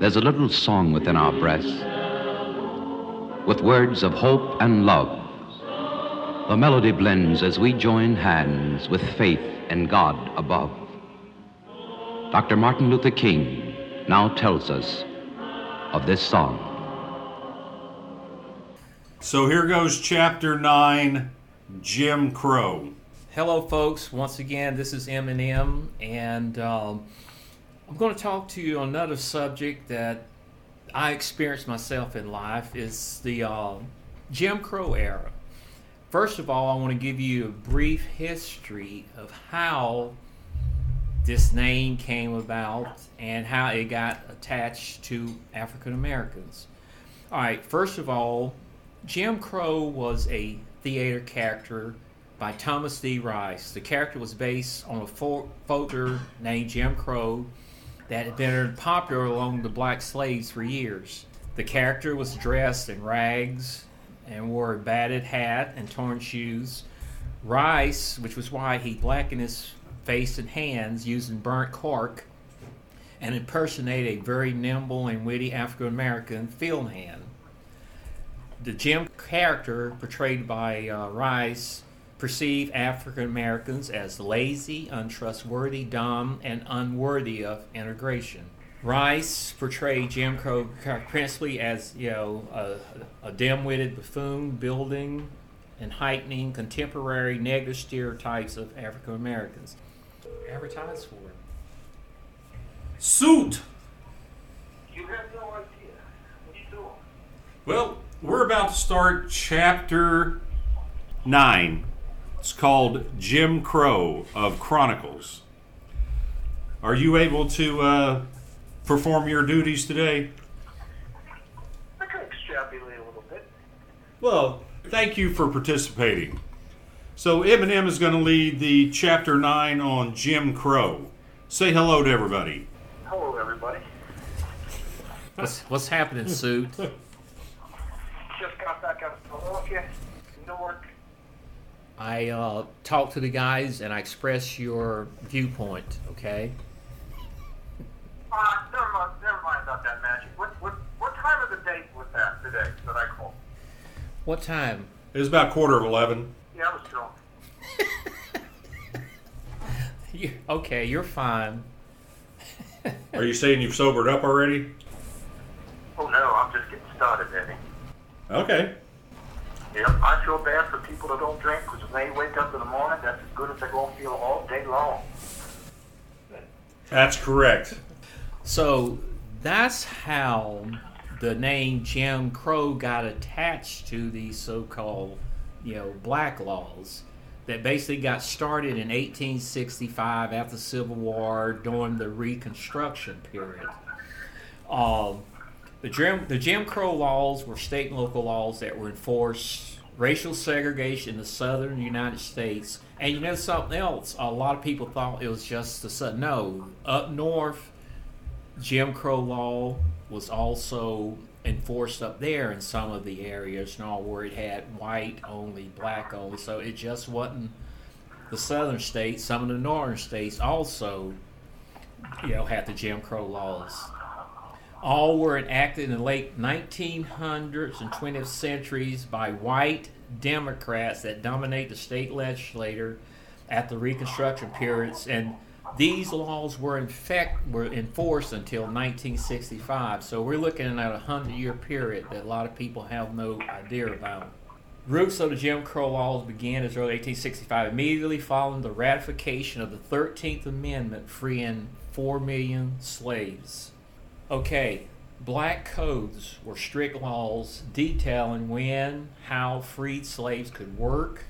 There's a little song within our breasts with words of hope and love. The melody blends as we join hands with faith in God above. Dr. Martin Luther King now tells us of this song. So here goes chapter 9 Jim Crow. Hello, folks. Once again, this is Eminem, and um, I'm going to talk to you on another subject that I experienced myself in life. is the uh, Jim Crow era. First of all, I want to give you a brief history of how this name came about and how it got attached to African Americans. All right, first of all, Jim Crow was a theater character by Thomas D. Rice. The character was based on a folder named Jim Crow that had been popular among the black slaves for years. The character was dressed in rags and wore a battered hat and torn shoes. Rice, which was why he blackened his face and hands using burnt cork, and impersonated a very nimble and witty African American field hand. The Jim character portrayed by uh, Rice perceive African Americans as lazy, untrustworthy, dumb, and unworthy of integration. Rice portrayed Jim Crow principally as you know a, a dim-witted buffoon, building and heightening contemporary negative stereotypes of African Americans. Advertise for it. Suit. You have no idea. What are you doing? Well, we're about to start chapter nine. It's called Jim Crow of Chronicles. Are you able to uh, perform your duties today? I can extrapolate a little bit. Well, thank you for participating. So, Eminem is going to lead the chapter 9 on Jim Crow. Say hello to everybody. Hello, everybody. What's, what's happening, Suit? Just out of Philadelphia, Newark, I uh, talk to the guys and I express your viewpoint. Okay. Uh, never mind, never mind about that magic. What, what, what time of the day was that today that I called? What time? It was about quarter of 11. Yeah, I was drunk. you, okay, you're fine. Are you saying you've sobered up already? Oh, no, I'm just getting started, Eddie. Okay. Yep, I feel bad for people that don't drink because when they wake up in the morning, that's as good as they're going to feel all day long. That's correct. So that's how the name Jim Crow got attached to these so-called, you know, black laws that basically got started in 1865 after the Civil War during the Reconstruction period. Um, the Jim, the Jim Crow laws were state and local laws that were enforced racial segregation in the southern United States. And you know something else? A lot of people thought it was just the south. No, up north, Jim Crow law was also enforced up there in some of the areas, you know, where it had white only, black only. So it just wasn't the southern states. Some of the northern states also, you know, had the Jim Crow laws all were enacted in the late 1900s and 20th centuries by white Democrats that dominate the state legislature at the Reconstruction periods, and these laws were in fact were enforced until 1965. So we're looking at a hundred-year period that a lot of people have no idea about. Roots of the Jim Crow laws began as early 1865, immediately following the ratification of the 13th Amendment, freeing four million slaves. Okay, black codes were strict laws detailing when, how freed slaves could work,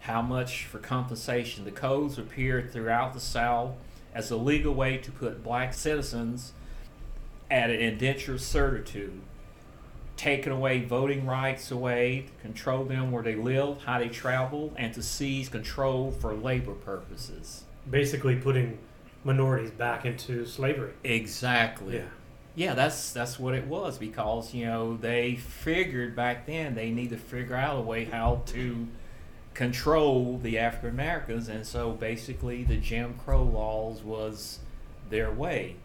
how much for compensation. The codes appeared throughout the South as a legal way to put black citizens at an indentured servitude, taking away voting rights away, to control them where they lived, how they traveled, and to seize control for labor purposes. Basically, putting minorities back into slavery. Exactly. Yeah. Yeah, that's that's what it was because you know they figured back then they need to figure out a way how to control the African Americans, and so basically the Jim Crow laws was their way.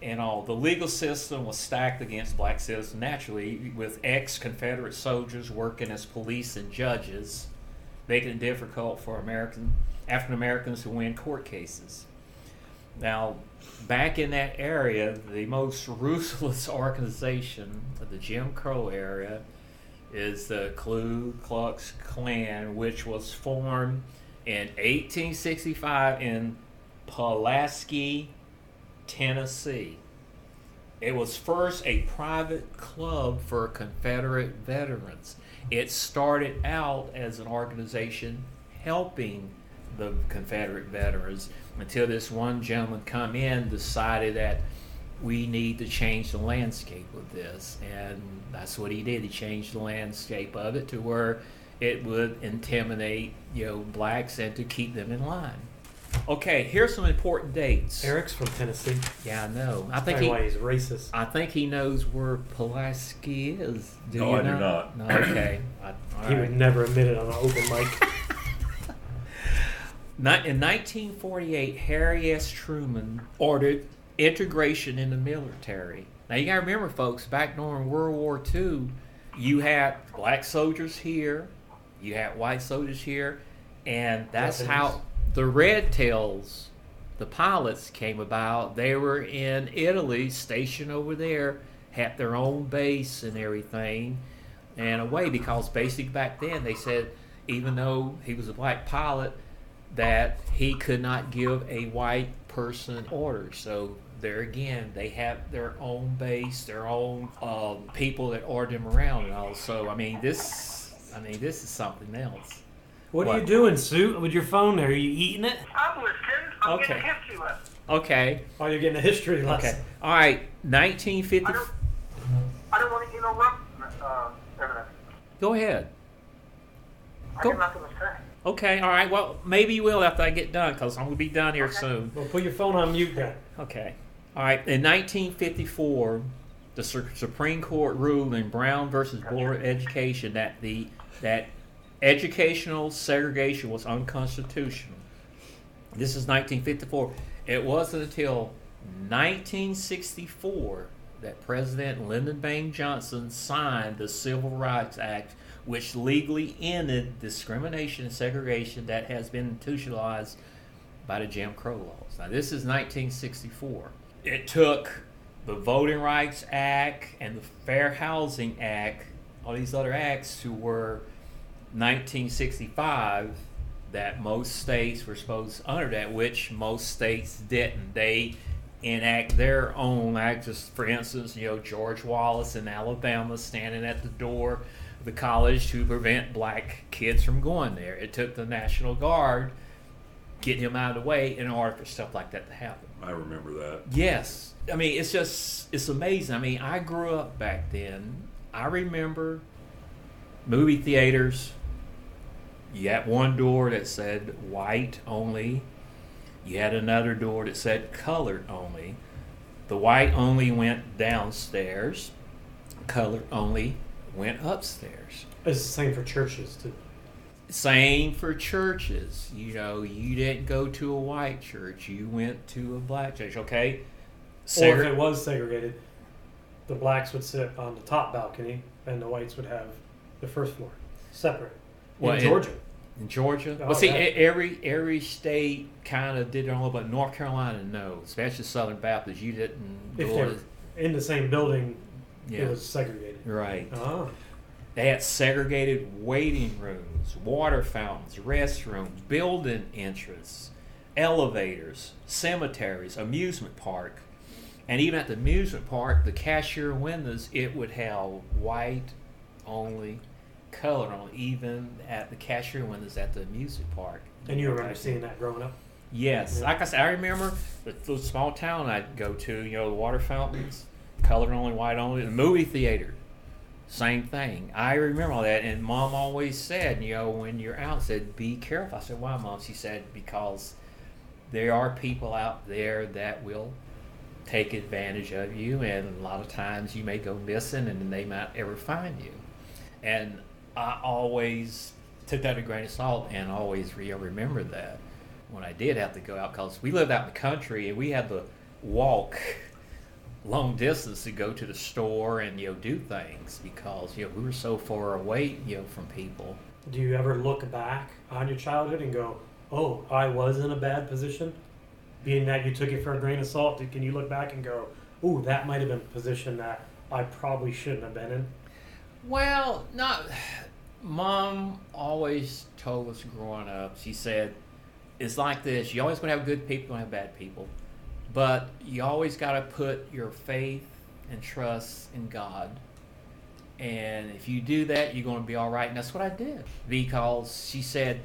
And all the legal system was stacked against black citizens naturally, with ex-Confederate soldiers working as police and judges, making it difficult for American African Americans to win court cases. Now, back in that area, the most ruthless organization of the Jim Crow area is the Ku Klux Klan, which was formed in 1865 in Pulaski, Tennessee. It was first a private club for Confederate veterans. It started out as an organization helping the Confederate veterans until this one gentleman come in decided that we need to change the landscape of this and that's what he did he changed the landscape of it to where it would intimidate you know blacks and to keep them in line okay here's some important dates Eric's from Tennessee. yeah i know i think he why he's racist. I think he knows where Pulaski is. Do No, you I do not. No, okay. I, He right. would never admit it on an open mic. In 1948, Harry S. Truman ordered integration in the military. Now you got to remember, folks, back during World War II, you had black soldiers here, you had white soldiers here, and that's Japanese. how the Red Tails, the pilots, came about. They were in Italy, stationed over there, had their own base and everything, and away because basic back then they said even though he was a black pilot that he could not give a white person orders. So there again, they have their own base, their own uh, people that order them around, and all. So I mean, this, I mean, this is something else. What, are you doing, Sue, with your phone there? Are you eating it? I'm listening. I'm Okay. getting a history lesson. Okay, Oh, you're getting a history lesson. okay, all right. I 1950. don't. I don't want to interrupt. Uh, Eminem. Go ahead. I Go. got nothing to say. Okay, all right. Well, maybe you will after I get done, because I'm gonna be done here soon. Well, put your phone on mute then. Okay. All right. In 1954, the Su- Supreme Court ruled in Brown versus Board of Education that the that educational segregation was unconstitutional. This is 1954. It wasn't until 1964 that President Lyndon Baines Johnson signed the Civil Rights Act, which legally ended discrimination and segregation that has been institutionalized by the Jim Crow laws. Now, this is 1964. It took the Voting Rights Act and the Fair Housing Act, all these other acts, who were 1965 that most states were supposed under that, which most states didn't. They enact their own acts. For instance, you know George Wallace in Alabama standing at the door the college to prevent black kids from going there. It took the National Guard getting him out of the way in order for stuff like that to happen. I remember that. Yes. I mean, it's just, it's amazing. I mean, I grew up back then. I remember movie theaters. You had one door that said white only. You had another door that said colored only. The white only went downstairs. Colored only went upstairs. It's the same for churches too. Same for churches. You know, you didn't go to a white church. You went to a black church. Okay. or if it was segregated, the blacks would sit on the top balcony and the whites would have the first floor separate. Well, in it- Georgia, in Georgia. Oh, but see, every every state kind of did their own, but North Carolina, no. Especially Southern Baptists, you didn't if go they're to. in the same building, Yeah, it was segregated. right. Ah, They had segregated waiting rooms, water fountains, restrooms, building entrances, elevators, cemeteries, amusement park. And even at the amusement park, the cashier windows, it would have white only, color on, even at the cashier windows at the amusement park. and you remember seeing that growing up? Yes, Yeah. like I said, I remember the, the small town I'd go to. You know, the water fountains, color only, white only. The movie theater, same thing. I remember all that. And Mom always said, you know, when you're out, said be careful. I said, why, Mom? She said because there are people out there that will take advantage of you, and a lot of times you may go missing, and they might ever find you. And I always took that a grain of salt, and always re- remembered that when I did have to go out, because we lived out in the country, and we had to walk long distance to go to the store and you know do things because you know we were so far away you know from people. Do you ever look back on your childhood and go, "Oh, I was in a bad position"? Being that you took it for a grain of salt, can you look back and go, "Oh, that might have been a position that I probably shouldn't have been in"? Well, not. Mom always told us growing up. She said, "It's like this. You always gonna have good people, and have bad people, but you always gotta put your faith and trust in God. And if you do that, you're gonna be all right." And that's what I did because she said,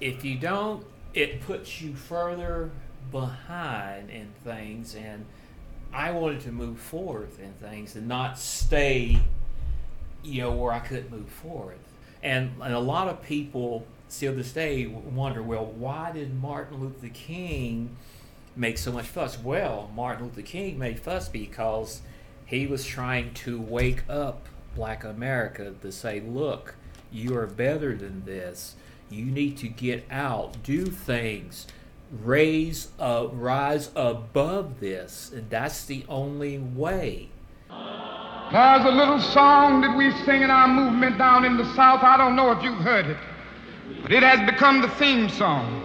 "If you don't, it puts you further behind in things." And I wanted to move forward in things and not stay you know, where I couldn't move forward. And, and a lot of people still to this day wonder, well, why did Martin Luther King make so much fuss? Well, Martin Luther King made fuss because he was trying to wake up black America to say, look, you are better than this. You need to get out, do things, raise uh, rise above this, and that's the only way. There's a little song that we sing in our movement down in the South. I don't know if you've heard it, but it has become the theme song.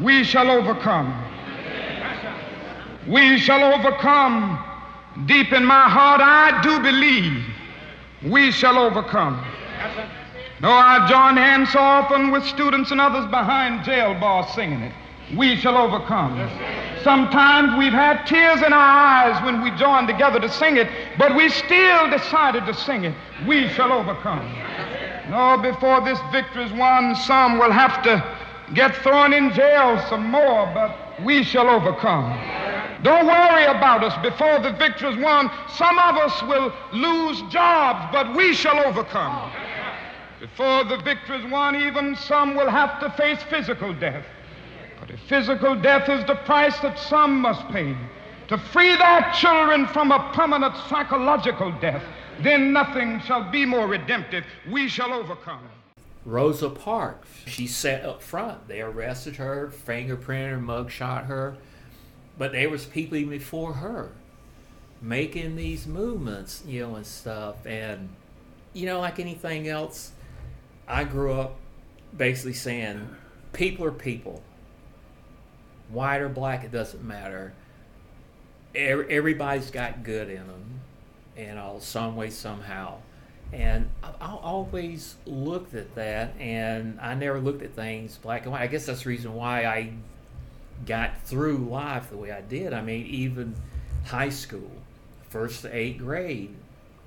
We shall overcome. We shall overcome. Deep in my heart, I do believe we shall overcome. Though I've joined hands so often with students and others behind jail bars singing it, we shall overcome. Sometimes we've had tears in our eyes when we joined together to sing it, but we still decided to sing it. We shall overcome. No, before this victory is won, some will have to get thrown in jail some more, but we shall overcome. Don't worry about us before the victory is won. Some of us will lose jobs, but we shall overcome. Before the victory is won, even some will have to face physical death. But if physical death is the price that some must pay to free their children from a permanent psychological death, then nothing shall be more redemptive. We shall overcome. Rosa Parks, she sat up front. They arrested her, fingerprinted her, mugshot her, but there was people even before her making these movements, you know, and stuff. And you know, like anything else, I grew up basically saying people are people white or black, it doesn't matter. Everybody's got good in them, and all some way somehow. And I always looked at that, and I never looked at things black and white. I guess that's the reason why I got through life the way I did. I mean, even high school, first to eighth grade,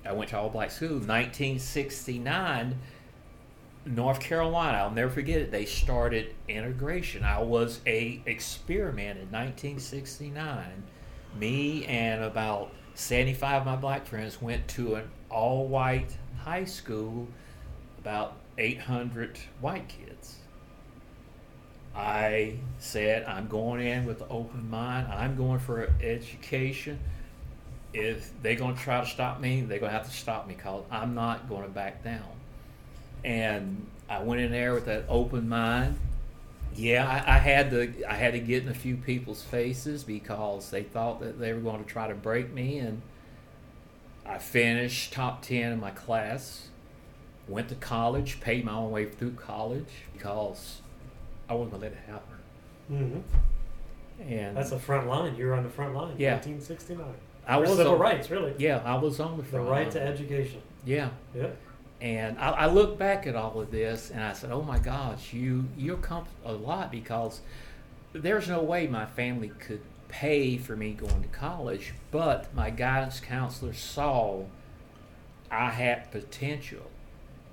I went to all black school. 1969 North Carolina, I'll never forget it. They started integration. I was a experiment in 1969. Me and about 75 of my black friends went to an all-white high school, about 800 white kids. I said, I'm going in with an open mind. I'm going for education. If they're going to try to stop me, they're going to have to stop me because I'm not going to back down and I went in there with that open mind. Yeah, I, I, had to I had to get in a few people's faces because they thought that they were going to try to break me, and I finished top ten in my class. Went to college, paid my own way through college because I wasn't going to let it happen. Mm-hmm. And that's the front line. You were on the front line. Yeah, 1969. I was civil on, rights, really. Yeah, I was on the front. The right line. to education. Yeah. Yeah. And I, I, look back at all of this and I said, "Oh my gosh, you you accomplished a lot because there's no way my family could pay for me going to college, but my guidance counselor saw I had potential,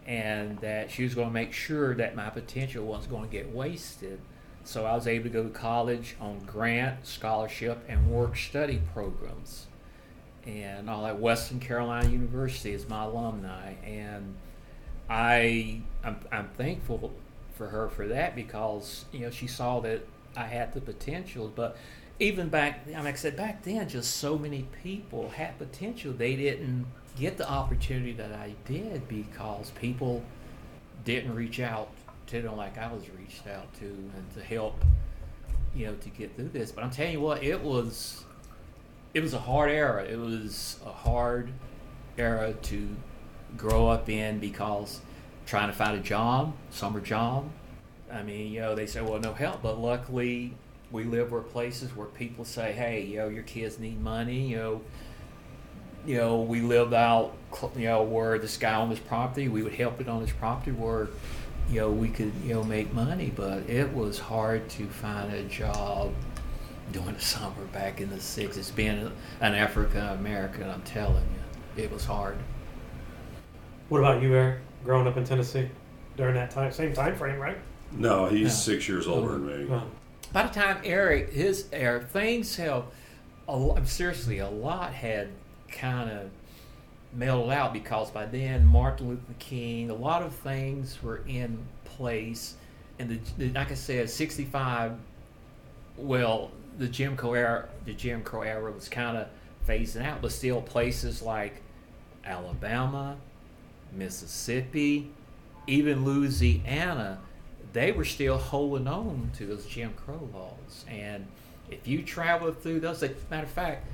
and that she was going to make sure that my potential wasn't going to get wasted. So I was able to go to college on grant, scholarship, and work study programs and all at Western Carolina University is my alumni, and I I'm, I'm thankful for her for that because you know she saw that I had the potential. But even back, I mean, like I said, back then, just so many people had potential. They didn't get the opportunity that I did because people didn't reach out to them like I was reached out to and to help, you know, to get through this. But I'm telling you what, it was, it was a hard era. It was a hard era to grow up in because trying to find a job, summer job. I mean, you know, they say, well, no help. But luckily, we live where places where people say, hey, you know, your kids need money. You know, you know, we lived out, you know, where this guy on this property, we would help it on his property where, you know, we could, you know, make money. But it was hard to find a job during the summer back in the 60s. Being an African American, I'm telling you, it was hard. What about you, Eric? Growing up in Tennessee during that time, same time frame, right? No, he's Yeah. six years older than me. Uh, By the time Eric, his Eric, things have, a, lo- seriously, a lot had kind of mellowed out because by then Martin Luther King, a lot of things were in place, and the, like I said, '65. Well, the Jim Crow era, the Jim Crow era was kind of phasing out, but still places like Alabama, Mississippi, even Louisiana, they were still holding on to those Jim Crow laws. And if you travel through those, as matter of fact,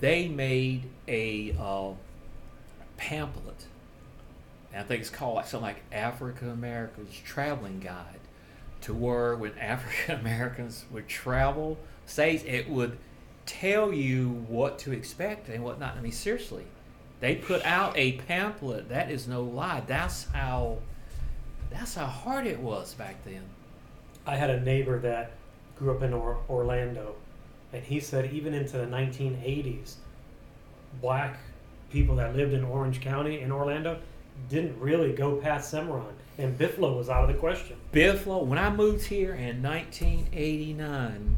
they made a uh, pamphlet. I think it's called something like African Americans Traveling Guide, to where when African Americans would travel states, it would tell you what to expect and what not. I mean, seriously, they put out a pamphlet. That is no lie. That's how. That's how hard it was back then. I had a neighbor that grew up in or- Orlando, and he said even into the 1980s, black people that lived in Orange County in Orlando didn't really go past Semoran, and Bithlo was out of the question. Bithlo, when I moved here in 1989,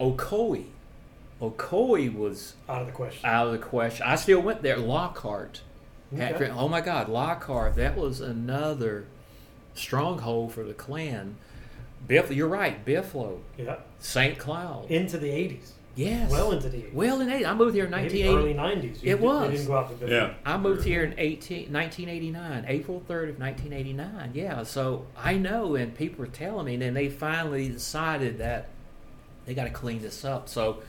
Ocoee, Ocoee was Out of the question. out of the question. I still went there. Lockhart. Okay. oh my God, Lockhart. That was another stronghold for the Klan. Bithlo, you're right. Bithlo, Yeah, St. Cloud. into the 80s. yes. Well into the 80s. well in 80s. I moved here in Maybe 1980. early 90s. It You- was. They didn't go out to Bithlo. Yeah. I moved here in 18, 1989, April 3rd of 1989. Yeah, so I know, and people were telling me, and then they finally decided that they got to clean this up. So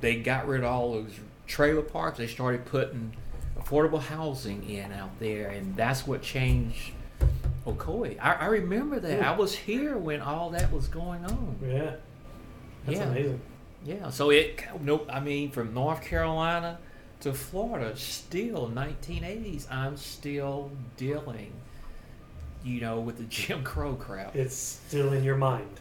they got rid of all those trailer parks. They started putting affordable housing in out there, and that's what changed Ocoee. I, I remember that. I was here when all that was going on. Yeah. That's Yeah. amazing. Yeah, so it nope, I mean from North Carolina to Florida, still 1980s. I'm still dealing, you know, with the Jim Crow crowd. It's still in your mind.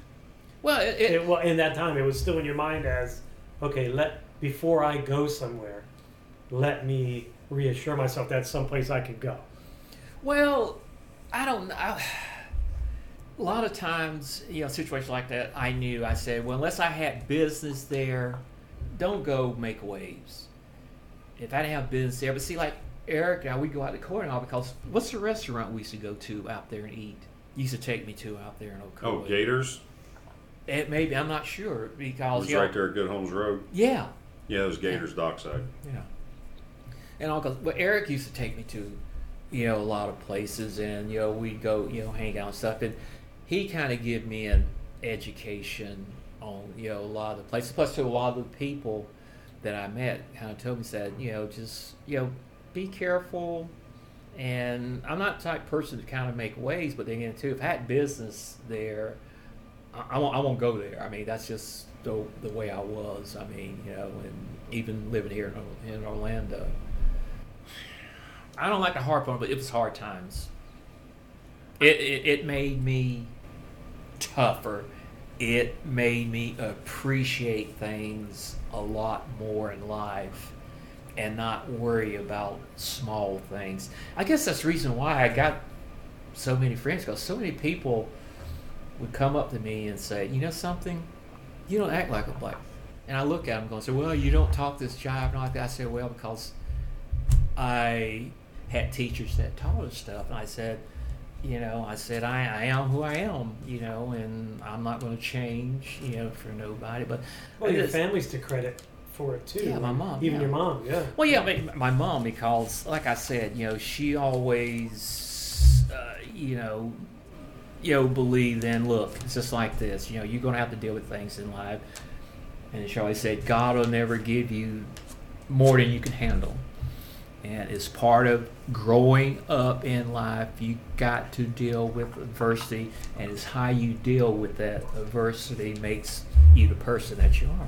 Well, it, it, It, well, in that time, it was still in your mind as, okay, let before I go somewhere, let me reassure myself that's someplace I can go. well, I don't know. I- A lot of times, you know, situations like that, I knew. I said, well, unless I had business there, don't go make waves. If I didn't have business there, but see, like Eric and I, we go out to court and all because what's the restaurant we used to go to out there and eat? You used to take me to out there in Ocoee. Oh, Gators It maybe I'm not sure because was you know- right there at Good Homes Road. Yeah, Yeah, it was Gators dockside. yeah. And all because well, Eric used to take me to, you know, a lot of places, and you know we'd go, you know, hang out and stuff, and he kind of give me an education on you know a lot of the places. Plus, to a lot of the people that I met, kind of told me said, you know, just you know, be careful. And I'm not the type person to kind of make waves, but then again, too, if I had business there, I, I won't. I won't go there. I mean, that's just the the way I was. I mean, you know, and even living here in, in Orlando, I don't like to harp on, but it was hard times. It, it it made me tougher. It made me appreciate things a lot more in life and not worry about small things. I guess that's the reason why I got so many friends because so many people would come up to me and say, "You know something? You don't act like a black." And I look at them going, "Say, well, you don't talk this jive and all like that." I say, "Well, because I had teachers that taught us stuff," and I said, you know, I said I, I am who I am, you know, and I'm not going to change, you know, for nobody. But Well, I your just- family's to credit for it too. Yeah, my mom, Even yeah. your mom, yeah. Well, yeah, but my mom, because like I said, you know, she always, uh, you know, you know, believe in look, it's just like this. You know, you're gonna have to deal with things in life, and she always said, God will never give you more than you can handle. And it's part of growing up in life. You got to deal with adversity, and it's how you deal with that adversity makes you the person that you are.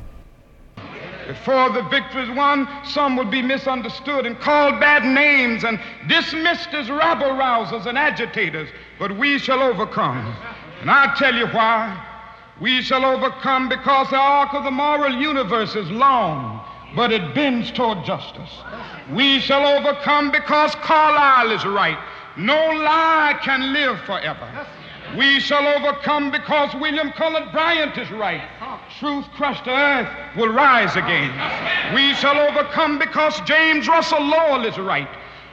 Before the victory is won, some will be misunderstood and called bad names and dismissed as rabble rousers and agitators. But we shall overcome. And I'll tell you why. We shall overcome because the arc of the moral universe is long, but it bends toward justice. We shall overcome because Carlyle is right. No lie can live forever. We shall overcome because William Cullen Bryant is right. Truth crushed to earth will rise again. We shall overcome because James Russell Lowell is right.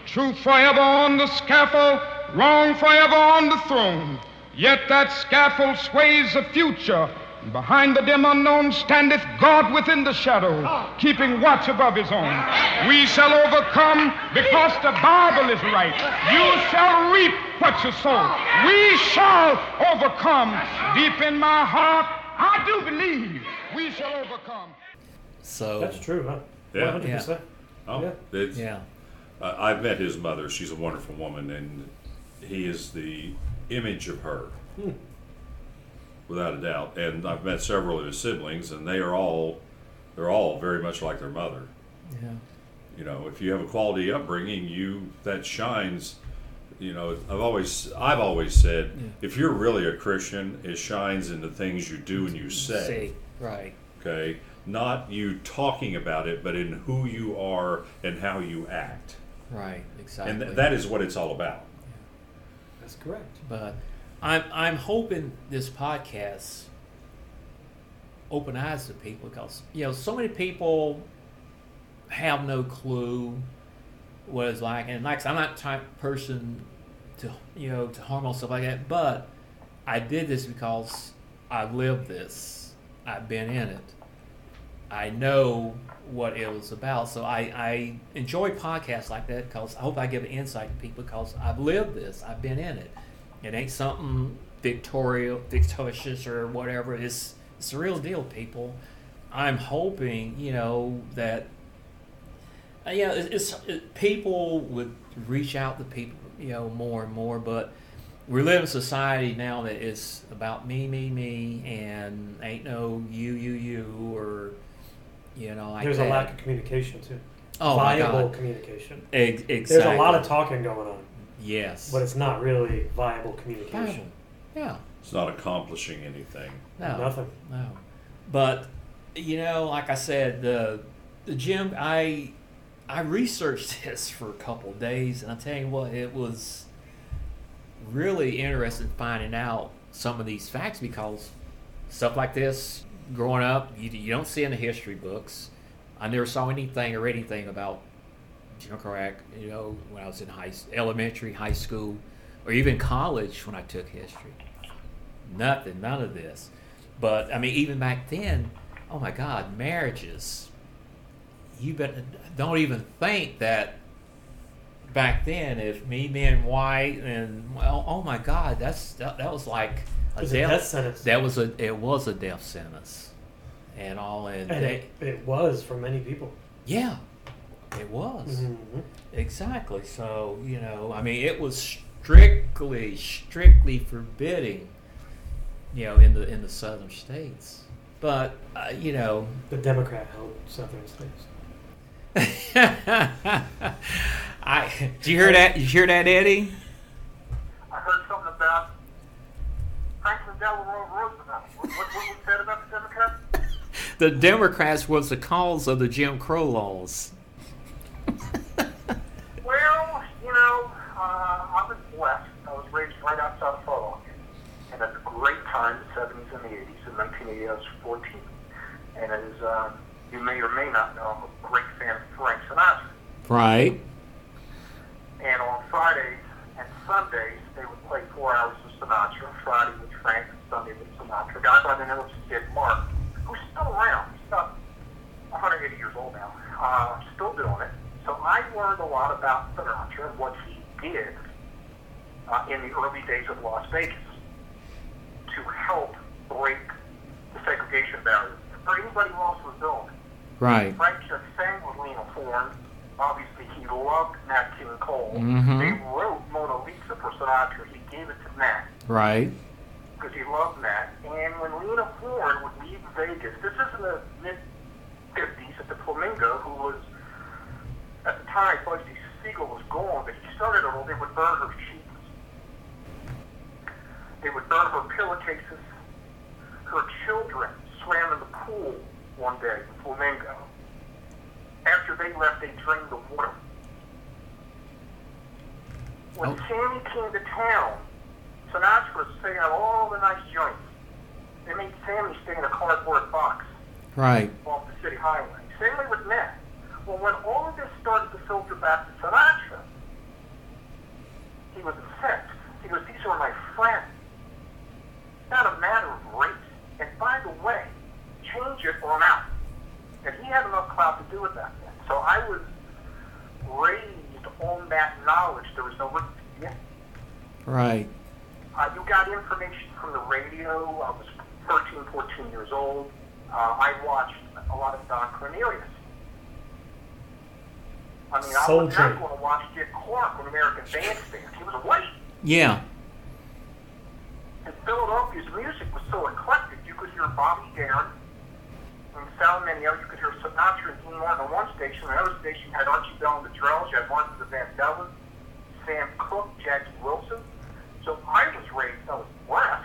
Truth forever on the scaffold, wrong forever on the throne. Yet that scaffold sways the future. And Behind the dim unknown standeth God within the shadow, keeping watch above his own. We shall overcome because the Bible is right. You shall reap what you sow. We shall overcome. Deep in my heart, I do believe we shall overcome. So That's true, huh? Yeah. 100%. Oh, Yeah. it's, yeah. Uh, I've met his mother. She's a wonderful woman, and he is the image of her, without a doubt. And I've met several of his siblings, and they are all they're all very much like their mother. Yeah. You know, if you have a quality upbringing, you that shines. You know, I've always I've always said if you're really a Christian, it shines in the things you do and you say. See, right. Okay, not you talking about it, but in who you are and how you act. Right, exactly. And th- that is what it's all about. That's correct. but I'm I'm hoping this podcast open eyes to people because you know so many people have no clue what it's like, and like I'm not type person to you know to harm or stuff like that, but I did this because I've lived this. I've been in it. I know what it was about. So I, I enjoy podcasts like that because I hope I give an insight to people because I've lived this. I've been in it. It ain't something victorial, fictitious or whatever. It's it's the real deal, people. I'm hoping you know that uh, you know it's, it's it, people would reach out to people you know more and more, but we live in a society now that is about me, me, me, and ain't no you, you, you, or you know like There's that. a lack of communication too. Oh my viable communication. Ex- exactly. There's a lot of talking going on, yes, but it's not really viable communication. Viable. Yeah, It's not accomplishing anything. no, Nothing. no. But you know, like I said, the the gym. I I researched this for a couple of days, and I tell you what, it was really interesting finding out some of these facts because stuff like this, growing up, you, you don't see in the history books. I never saw anything or anything about Act, you know, when I was in high, elementary, high school, or even college when I took history. Nothing, none of this. But I mean, even back then, oh my God, marriages. You bet, don't even think that back then, if me being white and well, oh my God, that's that, that was like a was a death sentence. That was a it was a death sentence, and all and, And they, it, it was for many people. yeah, it was. Mhm. Exactly. So, you know, I mean, it was strictly, strictly forbidding, you know, in the in the southern states. But uh, you know, The Democrat held southern states. I did you hear that? Did you hear that, Eddie? I heard something about Franklin Delano Roosevelt. What, what, what was said about the Democrats? The Democrats was the cause of the Jim Crow laws. Well, you know, uh, I was blessed. I was raised right outside of Philadelphia. And at a great time, the 70s and the 80s. In 1980, I was 14. And as uh, you may or may not know, I'm a great fan of Frank Sinatra. Right. And on Fridays and Sundays they would play four hours of Sinatra. Friday with Frank, Sunday with Sinatra. A guy by the name of Sid Mark, who's still around. He's about 180 years old now, uh, still doing it. So I learned a lot about Sinatra and what he did uh, in the early days of Las Vegas to help break the segregation barrier. For anybody who else was it. Right. Frank just sang with Lena Horne. Obviously, he loved Nat King Cole. Mhm. They wrote Mona Lisa for Sinatra. He gave it to Nat Right. because he loved Nat. And when Lena Horne would leave Vegas, this is in the mid 50s at the Flamingo, who was, at the time, Bugsy Siegel was gone, but he started a would burn her sheets. They would burn her pillowcases. Her children swam in the pool one day in Flamingo. After they left, they drained the water. When Oh. Sammy came to town, Sinatra was staying at all the nice joints. They made Sammy stay in a cardboard box Right. off the city highway. Same way with Nat. Well, when all of this started to filter back to Sinatra, he was upset. He goes, these are my friends. It's not a matter of race. And by the way, change it or I'm out. And he had enough clout to do it back then. So I was raised on that knowledge. There was no yeah. Right. Uh, you got information from the radio. I was 13, 14 years old. Uh, I watched a lot of Don Cornelius. I mean, I was not going to watch Dick Clark on American Bandstand. He was white. Yeah. Philadelphia's music was so eclectic. You could hear Bobby Darin and Sal Mineo. You could hear Sinatra and Dean Martin on one station. The other station had Archie Bell and the Drells. You had Martha the Van Dellen, Sam Cooke, Jackie Wilson. So I was raised, I was blessed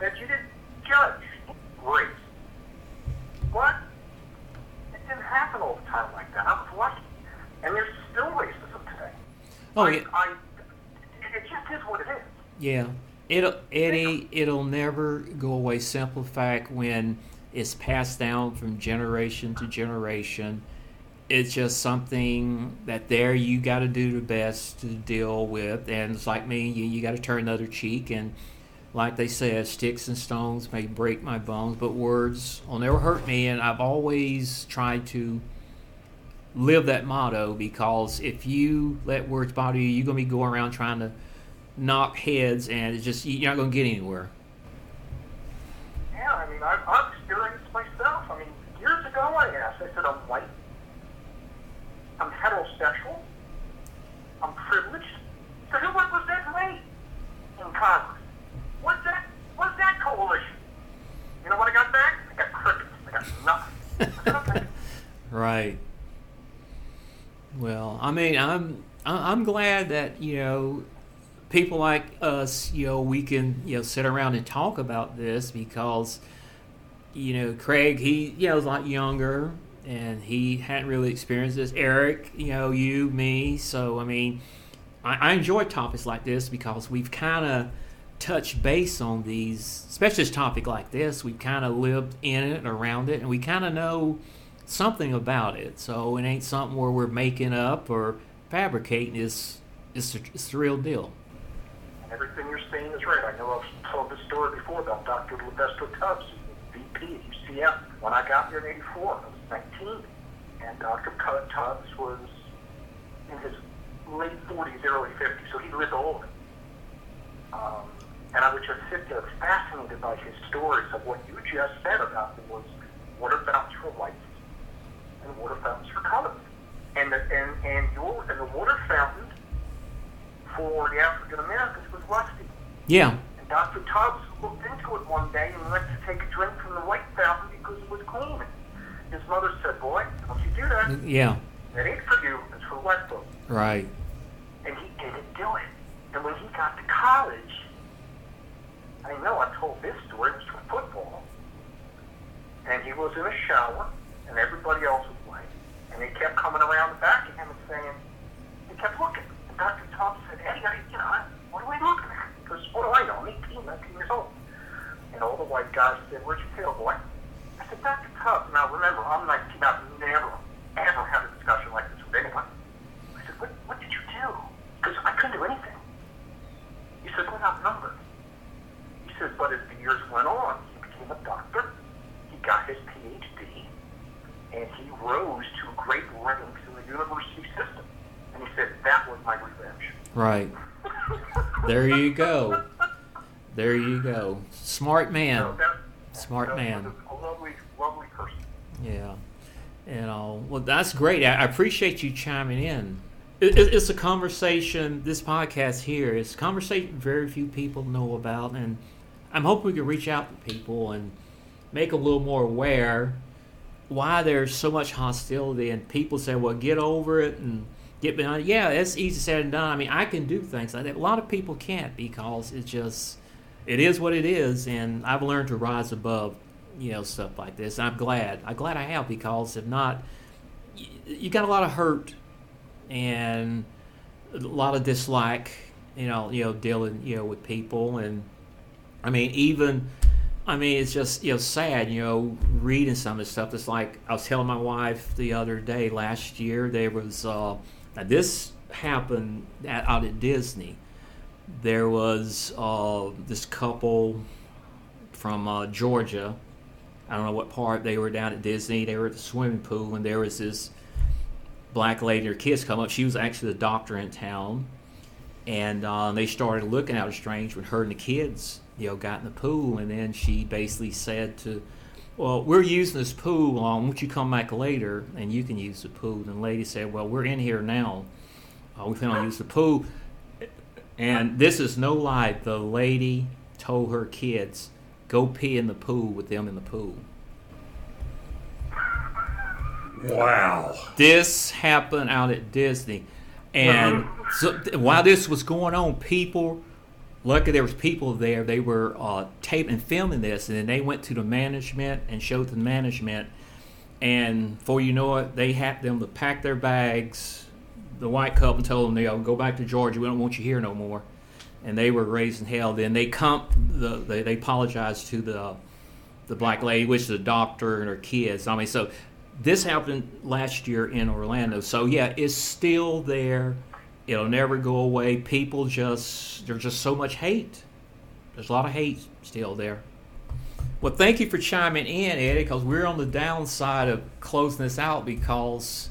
that you didn't judge race. But it didn't happen all the time like that. I was lucky. And there's still racism today. Oh I, yeah. I, it just is what it is. Yeah. It'll Eddie. It'll never go away. Simple fact when it's passed down from generation to generation. It's just something that there you got to do the best to deal with, and it's like me, you, you got to turn the other cheek. And like they said, sticks and stones may break my bones, but words will never hurt me. And I've always tried to live that motto because if you let words bother you, you're gonna be going around trying to knock heads, and it's just you're not gonna get anywhere. Yeah, I mean, I've, I've experienced myself. I mean, years ago I asked, I said, I'm white, I'm heterosexual, I'm privileged. So who represents me in Congress? What's that? What's that coalition? You know what I got back? I got crickets. I got nothing. I said, okay. Right. Well, I mean, I'm I'm glad that you know people like us, you know, we can you know sit around and talk about this because you know Craig, he you know is a lot younger and he hadn't really experienced this. Eric, you know, you, me, so I mean, I, I enjoy topics like this because we've kind of touched base on these, especially this topic like this. We've kind of lived in it and around it, and we kind of know something about it. So it ain't something where we're making up or fabricating. It's it's, it's the real deal. Everything you're saying is right. I know I've told this story before about Dr. Levester Tubbs, VP at UCF. When I got here in 84, I was 19. And Dr. Tubbs was in his late 40s, early 50s, so he lived it. Um, and I would just sit there fascinated by his stories of what you just said about them was water fountains for whites and water fountains for colors. And the, and, and, your, and the water fountain for the African rusty. Yeah, And Dr. Tubbs looked into it one day and went to take a drink from the white fountain because it was clean. His mother said, Boy, don't you do that. yeah, That ain't for you, it's for white folks. right. And he didn't do it. And when he got to college, I know I told this story, it was for football. And he was in a shower, and everybody else was white. And they kept coming around the back and all the white guys said, Where'd you tail, boy? I said, Dr. Tubbs. Now, remember, I'm 19. I've never, ever had a discussion like this with anyone. I said, What, what did you do? Because I couldn't do anything. He said, We're. He said, But as the years went on, he became a doctor. He got his PhD, and he rose to great ranks in the university system. And he said, That was my revenge. Right. there you go. There you go. Smart man. So that, Smart that man. A lovely, lovely person. Yeah. And uh, well, that's great. I I appreciate you chiming in. It, it, it's a conversation. This podcast here is a conversation very few people know about, and I'm hoping we can reach out to people and make them a little more aware why there's so much hostility. And people say, "Well, get over it and get behind." it." Yeah, it's easy said and done. I mean, I can do things like that. A lot of people can't because it's just it is what it is, and I've learned to rise above you know stuff like this. And I'm glad. I'm glad I have because if not, you, you got a lot of hurt and a lot of dislike. You know, you know, dealing you know with people, and I mean even. I mean, it's just you know sad, you know, reading some of this stuff. It's like I was telling my wife the other day. Last year there was uh, this happened out at Disney. There was uh, this couple from uh, Georgia. I don't know what part they were down at Disney. They were at the swimming pool, and there was this black lady. Her kids come up. She was actually the doctor in town, and uh, they started looking at her strange when her and the kids, you know, got in the pool. And then she basically said to, "Well, we're using this pool. Um, won't you come back later and you can use the pool?" And the lady said, "Well, we're in here now. Uh, we plan on use the pool." And this is no lie. The lady told her kids, "Go pee in the pool with them in the pool." Wow. This happened out at Disney, and so while this was going on, people. Luckily, there was people there. They were uh, taping and filming this, and then they went to the management and showed the management. And before you know it, they had them to pack their bags. The white couple and told them, "You know, go back to Georgia. We don't want you here no more." And they were raising hell. Then they come. The, they, they apologized to the the black lady, which is a doctor and her kids. I mean, so this happened last year in Orlando. So yeah, it's still there. It'll never go away. People just there's just so much hate. There's a lot of hate still there. Well, thank you for chiming in, Eddie, because we're on the downside of closing this out because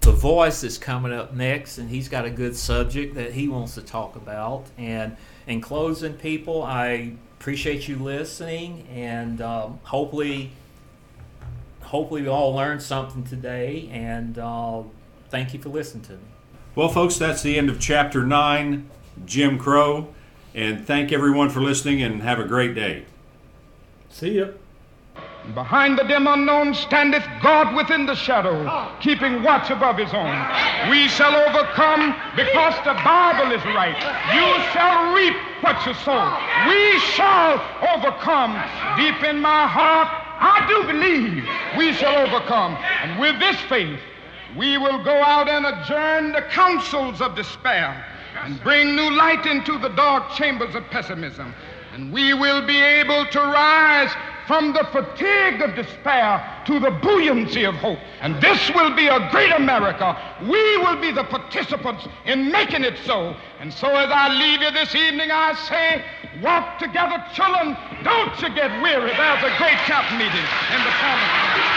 the voice is coming up next, and he's got a good subject that he wants to talk about. And in closing, people, I appreciate you listening, and um, hopefully hopefully we all learned something today and uh, thank you for listening to me Well, folks, that's the end of chapter nine, Jim Crow. And thank everyone for listening and have a great day. See ya. Behind the dim unknown standeth God within the shadow, keeping watch above his own. We shall overcome because the Bible is right. You shall reap what you sow. We shall overcome. Deep in my heart, I do believe we shall overcome. And with this faith, we will go out and adjourn the councils of despair and bring new light into the dark chambers of pessimism. And we will be able to rise from the fatigue of despair to the buoyancy of hope. And this will be a great America. We will be the participants in making it so. And so as I leave you this evening, I say, walk together, children. Don't you get weary. There's a great camp meeting in the corner.